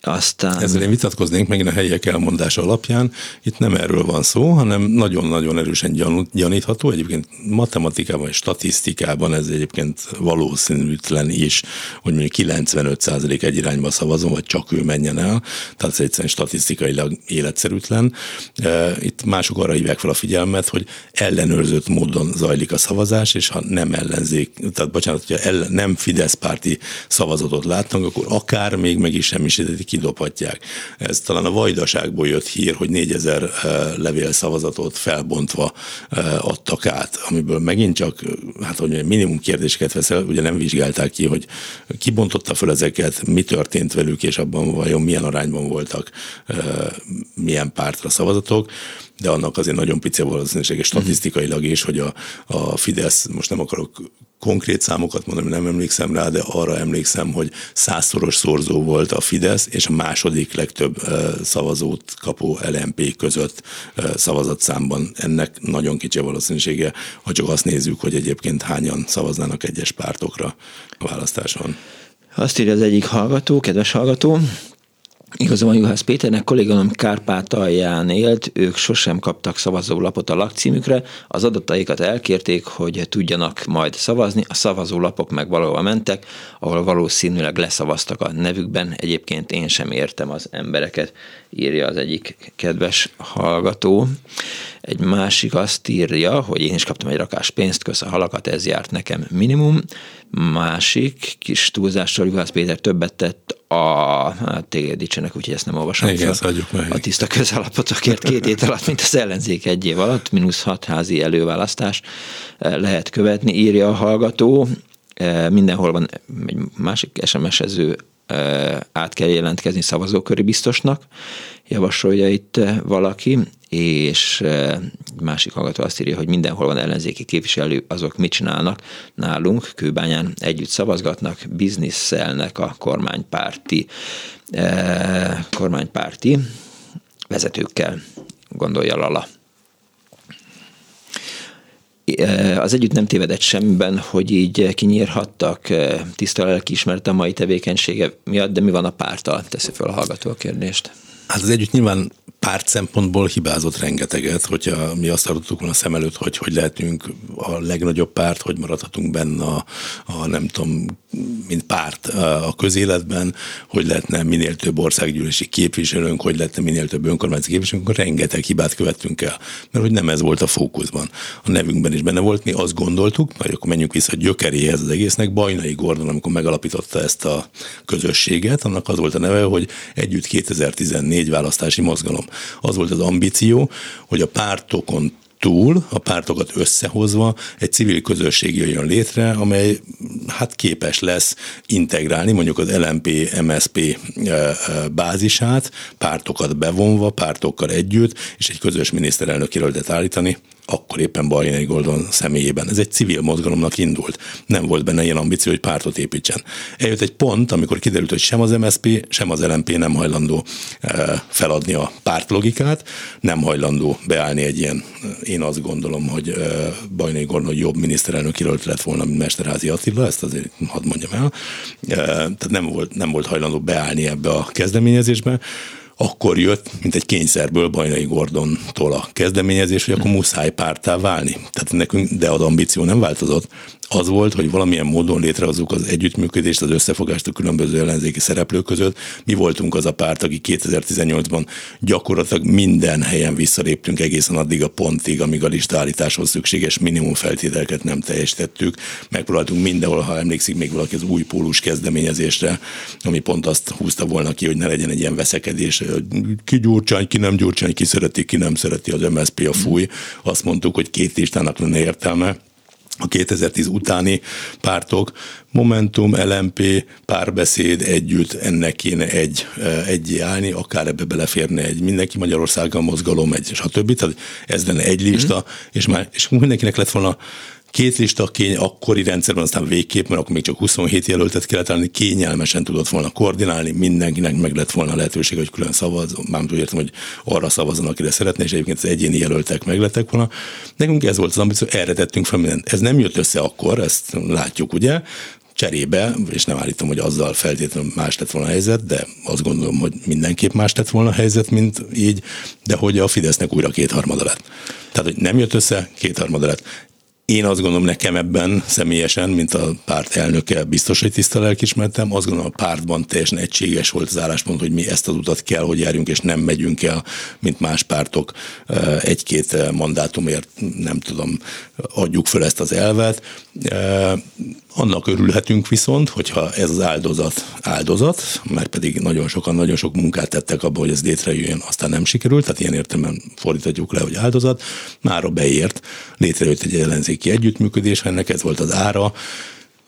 Aztán... Ezzel én vitatkoznék megint a helyiek elmondása alapján. Itt nem erről van szó, hanem nagyon-nagyon erősen gyanítható. Egyébként matematikában és statisztikában ez egyébként valószínűtlen is, hogy mondjuk 95% egy irányba szavazom, vagy csak ő menjen el. Tehát ez egyszerűen statisztikailag életszerűtlen. E, itt mások arra hívják fel a figyelmet, hogy ellenőrzött módon zajlik a szavazás, és ha nem ellenzék, tehát bocsánat, hogyha ellen, nem Fidesz párti szavazatot látnak, akkor akár még meg is semmisítetik kidobhatják. Ez talán a vajdaságból jött hír, hogy 4000 eh, levél szavazatot felbontva eh, adtak át, amiből megint csak, hát hogy minimum kérdéseket veszel, ugye nem vizsgálták ki, hogy ki bontotta fel ezeket, mi történt velük, és abban vajon milyen arányban voltak, eh, milyen pártra szavazatok de annak azért nagyon pici valószínűsége statisztikailag is, hogy a, a Fidesz, most nem akarok konkrét számokat mondani, nem emlékszem rá, de arra emlékszem, hogy százszoros szorzó volt a Fidesz, és a második legtöbb szavazót kapó LMP között szavazatszámban. Ennek nagyon kicsi valószínűsége, ha csak azt nézzük, hogy egyébként hányan szavaznának egyes pártokra a választáson. Azt írja az egyik hallgató, kedves hallgató, Igazán Juhász Péternek. Kolléganom Kárpátalján élt, ők sosem kaptak szavazólapot a lakcímükre, az adataikat elkérték, hogy tudjanak majd szavazni, a szavazólapok meg valahol mentek, ahol valószínűleg leszavaztak a nevükben, egyébként én sem értem az embereket, írja az egyik kedves hallgató. Egy másik azt írja, hogy én is kaptam egy rakás pénzt, kösz a halakat, ez járt nekem minimum. Másik kis túlzással Juhász Péter többet tett a hát téged dicsenek, úgyhogy ezt nem olvasom Igen, fel. meg. A tiszta közalapotokért két hét alatt, mint az ellenzék egy év alatt, mínusz hat házi előválasztás eh, lehet követni, írja a hallgató. Eh, mindenhol van egy másik SMS-ező át kell jelentkezni szavazóköri biztosnak, javasolja itt valaki, és másik hallgató azt írja, hogy mindenhol van ellenzéki képviselő, azok mit csinálnak nálunk, Kőbányán együtt szavazgatnak, bizniszelnek a kormánypárti, kormánypárti vezetőkkel, gondolja Lala. Az együtt nem tévedett semmiben, hogy így kinyírhattak, tiszta lelki ismerte a mai tevékenysége miatt, de mi van a pártal? Teszi fel a hallgató a kérdést. Hát az együtt nyilván párt szempontból hibázott rengeteget, hogyha mi azt tartottuk volna szem előtt, hogy hogy lehetünk a legnagyobb párt, hogy maradhatunk benne a, a nem tudom, mint párt a közéletben, hogy lehetne minél több országgyűlési képviselőnk, hogy lehetne minél több önkormányzati képviselőnk, rengeteg hibát követtünk el, mert hogy nem ez volt a fókuszban. A nevünkben is benne volt, mi azt gondoltuk, hogy akkor menjünk vissza a gyökeréhez az egésznek. Bajnai Gordon, amikor megalapította ezt a közösséget, annak az volt a neve, hogy együtt 2014 választási mozgalom. Az volt az ambíció, hogy a pártokon túl, a pártokat összehozva egy civil közösség jöjjön létre, amely hát képes lesz integrálni mondjuk az LMP, MSP eh, eh, bázisát, pártokat bevonva, pártokkal együtt, és egy közös miniszterelnök jelöltet állítani, akkor éppen Bajnai Goldon személyében. Ez egy civil mozgalomnak indult. Nem volt benne ilyen ambíció, hogy pártot építsen. Eljött egy pont, amikor kiderült, hogy sem az MSP, sem az LMP nem hajlandó eh, feladni a pártlogikát, nem hajlandó beállni egy ilyen, eh, én azt gondolom, hogy eh, Bajnai Goldon jobb miniszterelnök jelölt lett volna, mint Mesterházi Attila, ezt azért hadd mondjam el. Tehát nem volt, nem volt hajlandó beállni ebbe a kezdeményezésbe akkor jött, mint egy kényszerből Bajnai Gordontól a kezdeményezés, hogy akkor muszáj pártá válni. Tehát nekünk, de az ambíció nem változott az volt, hogy valamilyen módon létrehozzuk az együttműködést, az összefogást a különböző ellenzéki szereplők között. Mi voltunk az a párt, aki 2018-ban gyakorlatilag minden helyen visszaléptünk egészen addig a pontig, amíg a listállításhoz szükséges minimum feltételeket nem teljesítettük. Megpróbáltunk mindenhol, ha emlékszik még valaki az új pólus kezdeményezésre, ami pont azt húzta volna ki, hogy ne legyen egy ilyen veszekedés, ki gyurcsány, ki nem gyurcsány, ki szereti, ki nem szereti az MSZP a fúj. Azt mondtuk, hogy két listának lenne értelme a 2010 utáni pártok, Momentum, LMP, párbeszéd együtt, ennek kéne egy, egy állni, akár ebbe beleférne egy mindenki Magyarországon mozgalom, egy stb. Tehát ez lenne egy lista, mm. és már és mindenkinek lett volna Két lista kény akkori rendszerben aztán végképp, mert akkor még csak 27 jelöltet kellett állni, kényelmesen tudott volna koordinálni, mindenkinek meg lett volna lehetőség, hogy külön szavaz, már úgy értem, hogy arra szavazzon, akire szeretne, és egyébként az egyéni jelöltek meglettek volna. Nekünk ez volt az ambíció, erre tettünk fel mindent. Ez nem jött össze akkor, ezt látjuk, ugye? cserébe, és nem állítom, hogy azzal feltétlenül más lett volna a helyzet, de azt gondolom, hogy mindenképp más lett volna a helyzet, mint így, de hogy a Fidesznek újra kétharmada lett. Tehát, hogy nem jött össze, kétharmada lett. Én azt gondolom nekem ebben személyesen, mint a párt elnöke, biztos, hogy tiszta lelkismertem. Azt gondolom a pártban teljesen egységes volt az álláspont, hogy mi ezt az utat kell, hogy járjunk, és nem megyünk el, mint más pártok egy-két mandátumért, nem tudom, adjuk fel ezt az elvet. Annak örülhetünk viszont, hogyha ez az áldozat áldozat, mert pedig nagyon sokan, nagyon sok munkát tettek abba, hogy ez létrejöjjön, aztán nem sikerült, tehát ilyen értelemben fordíthatjuk le, hogy áldozat, mára beért, létrejött egy ellenzéki együttműködés, ennek ez volt az ára,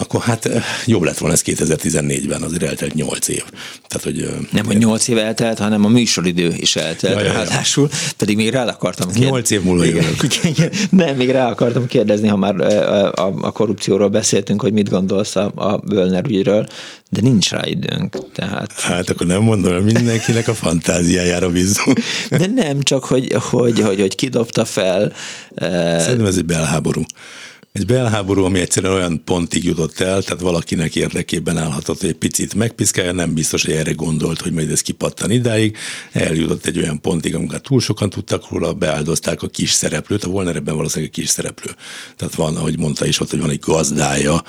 akkor hát eh, jobb lett volna ez 2014-ben, azért eltelt 8 év. Tehát, hogy, eh, Nem, hogy 8 év eltelt, hanem a műsoridő is eltelt, ja, ja, ráadásul, pedig még rá akartam kérdezni. 8 év múlva igen, igen, Nem, még rá akartam kérdezni, ha már eh, a, a korrupcióról beszéltünk, hogy mit gondolsz a, a Bölner ügyről, de nincs rá időnk. Tehát... Hát akkor nem mondom, mindenkinek a fantáziájára bízunk. De nem, csak hogy, hogy, hogy, hogy kidobta fel. Szerintem ez egy belháború egy belháború, ami egyszerűen olyan pontig jutott el, tehát valakinek érdekében állhatott, hogy egy picit megpiszkálja, nem biztos, hogy erre gondolt, hogy majd ez kipattan idáig. Eljutott egy olyan pontig, amikor túl sokan tudtak róla, beáldozták a kis szereplőt, a Volner ebben valószínűleg a kis szereplő. Tehát van, ahogy mondta is ott, hogy van egy gazdája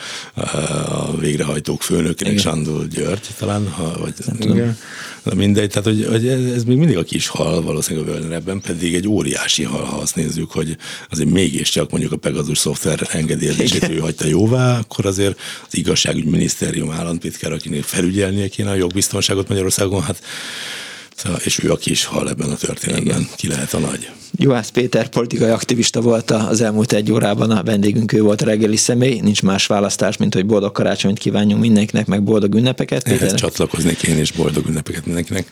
a végrehajtók főnökének, Sándor György talán, ha, vagy igen. Na mindegy, tehát hogy, hogy ez még mindig a kis hal valószínűleg a Völner ebben, pedig egy óriási hal, ha azt nézzük, hogy azért mégiscsak mondjuk a Pegasus szoftver engedélyezését ő hagyta jóvá, akkor azért az igazságügyminisztérium államtitkár, akinek felügyelnie kéne a jogbiztonságot Magyarországon, hát Szóval, és ő a kis hal ebben a történetben, Igen. ki lehet a nagy. Juhász Péter politikai aktivista volt az elmúlt egy órában, a vendégünk ő volt a reggeli személy, nincs más választás, mint hogy boldog karácsonyt kívánjunk mindenkinek, meg boldog ünnepeket. Péter. Ehhez csatlakoznék én is, boldog ünnepeket mindenkinek.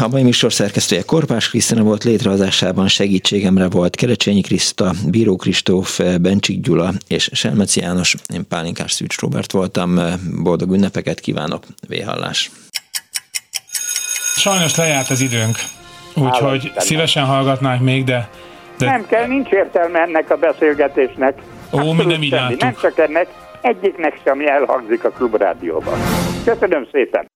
A mai műsor szerkesztője Korpás Krisztina volt létrehozásában segítségemre volt Kerecsényi Kriszta, Bíró Kristóf, Bencsik Gyula és Selmeci János. Én Pálinkás Szűcs Robert voltam. Boldog ünnepeket kívánok, véhallás. Sajnos lejárt az időnk, úgyhogy szívesen hallgatnánk még, de, de... Nem kell, nincs értelme ennek a beszélgetésnek. Ó, mi nem így Nem csak ennek, egyiknek sem elhangzik a klubrádióban. Köszönöm szépen!